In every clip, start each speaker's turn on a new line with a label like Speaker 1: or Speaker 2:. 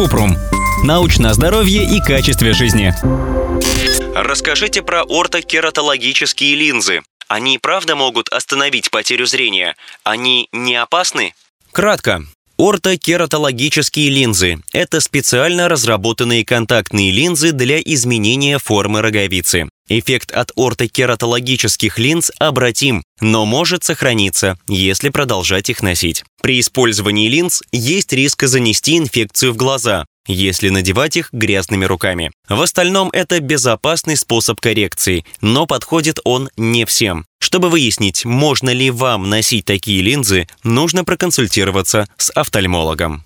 Speaker 1: Купрум. Научное здоровье и качестве жизни.
Speaker 2: Расскажите про ортокератологические линзы. Они правда могут остановить потерю зрения? Они не опасны?
Speaker 3: Кратко. Ортокератологические линзы – это специально разработанные контактные линзы для изменения формы роговицы. Эффект от ортокератологических линз обратим, но может сохраниться, если продолжать их носить. При использовании линз есть риск занести инфекцию в глаза, если надевать их грязными руками. В остальном это безопасный способ коррекции, но подходит он не всем. Чтобы выяснить, можно ли вам носить такие линзы, нужно проконсультироваться с офтальмологом.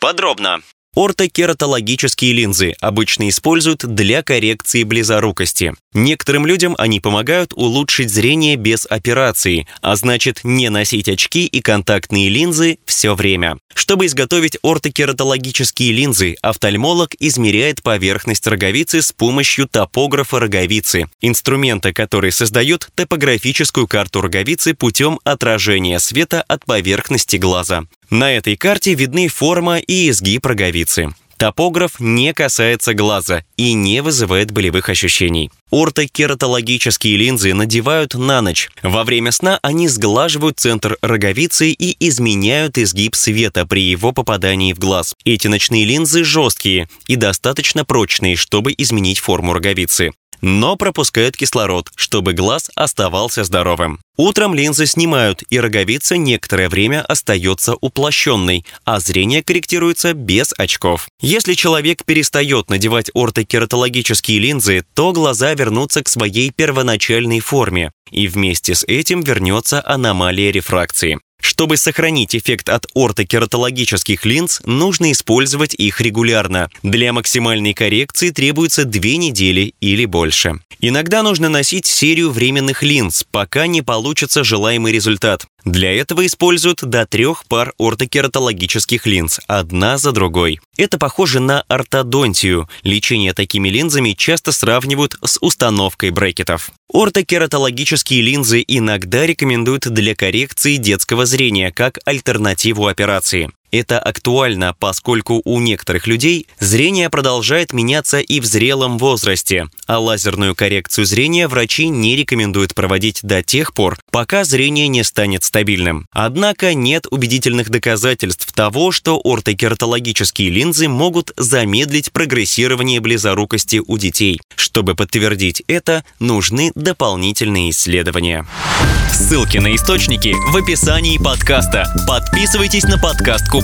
Speaker 2: Подробно.
Speaker 3: Ортокератологические линзы обычно используют для коррекции близорукости. Некоторым людям они помогают улучшить зрение без операции, а значит не носить очки и контактные линзы все время. Чтобы изготовить ортокератологические линзы, офтальмолог измеряет поверхность роговицы с помощью топографа роговицы, инструмента, который создает топографическую карту роговицы путем отражения света от поверхности глаза. На этой карте видны форма и изгиб роговицы. Топограф не касается глаза и не вызывает болевых ощущений. Ортокератологические линзы надевают на ночь. Во время сна они сглаживают центр роговицы и изменяют изгиб света при его попадании в глаз. Эти ночные линзы жесткие и достаточно прочные, чтобы изменить форму роговицы но пропускают кислород, чтобы глаз оставался здоровым. Утром линзы снимают, и роговица некоторое время остается уплощенной, а зрение корректируется без очков. Если человек перестает надевать ортокератологические линзы, то глаза вернутся к своей первоначальной форме, и вместе с этим вернется аномалия рефракции. Чтобы сохранить эффект от ортокератологических линз, нужно использовать их регулярно. Для максимальной коррекции требуется 2 недели или больше. Иногда нужно носить серию временных линз, пока не получится желаемый результат. Для этого используют до трех пар ортокератологических линз, одна за другой. Это похоже на ортодонтию. Лечение такими линзами часто сравнивают с установкой брекетов. Ортокератологические линзы иногда рекомендуют для коррекции детского зрения как альтернативу операции. Это актуально, поскольку у некоторых людей зрение продолжает меняться и в зрелом возрасте, а лазерную коррекцию зрения врачи не рекомендуют проводить до тех пор, пока зрение не станет стабильным. Однако нет убедительных доказательств того, что ортокератологические линзы могут замедлить прогрессирование близорукости у детей. Чтобы подтвердить это, нужны дополнительные исследования.
Speaker 1: Ссылки на источники в описании подкаста. Подписывайтесь на подкаст Куб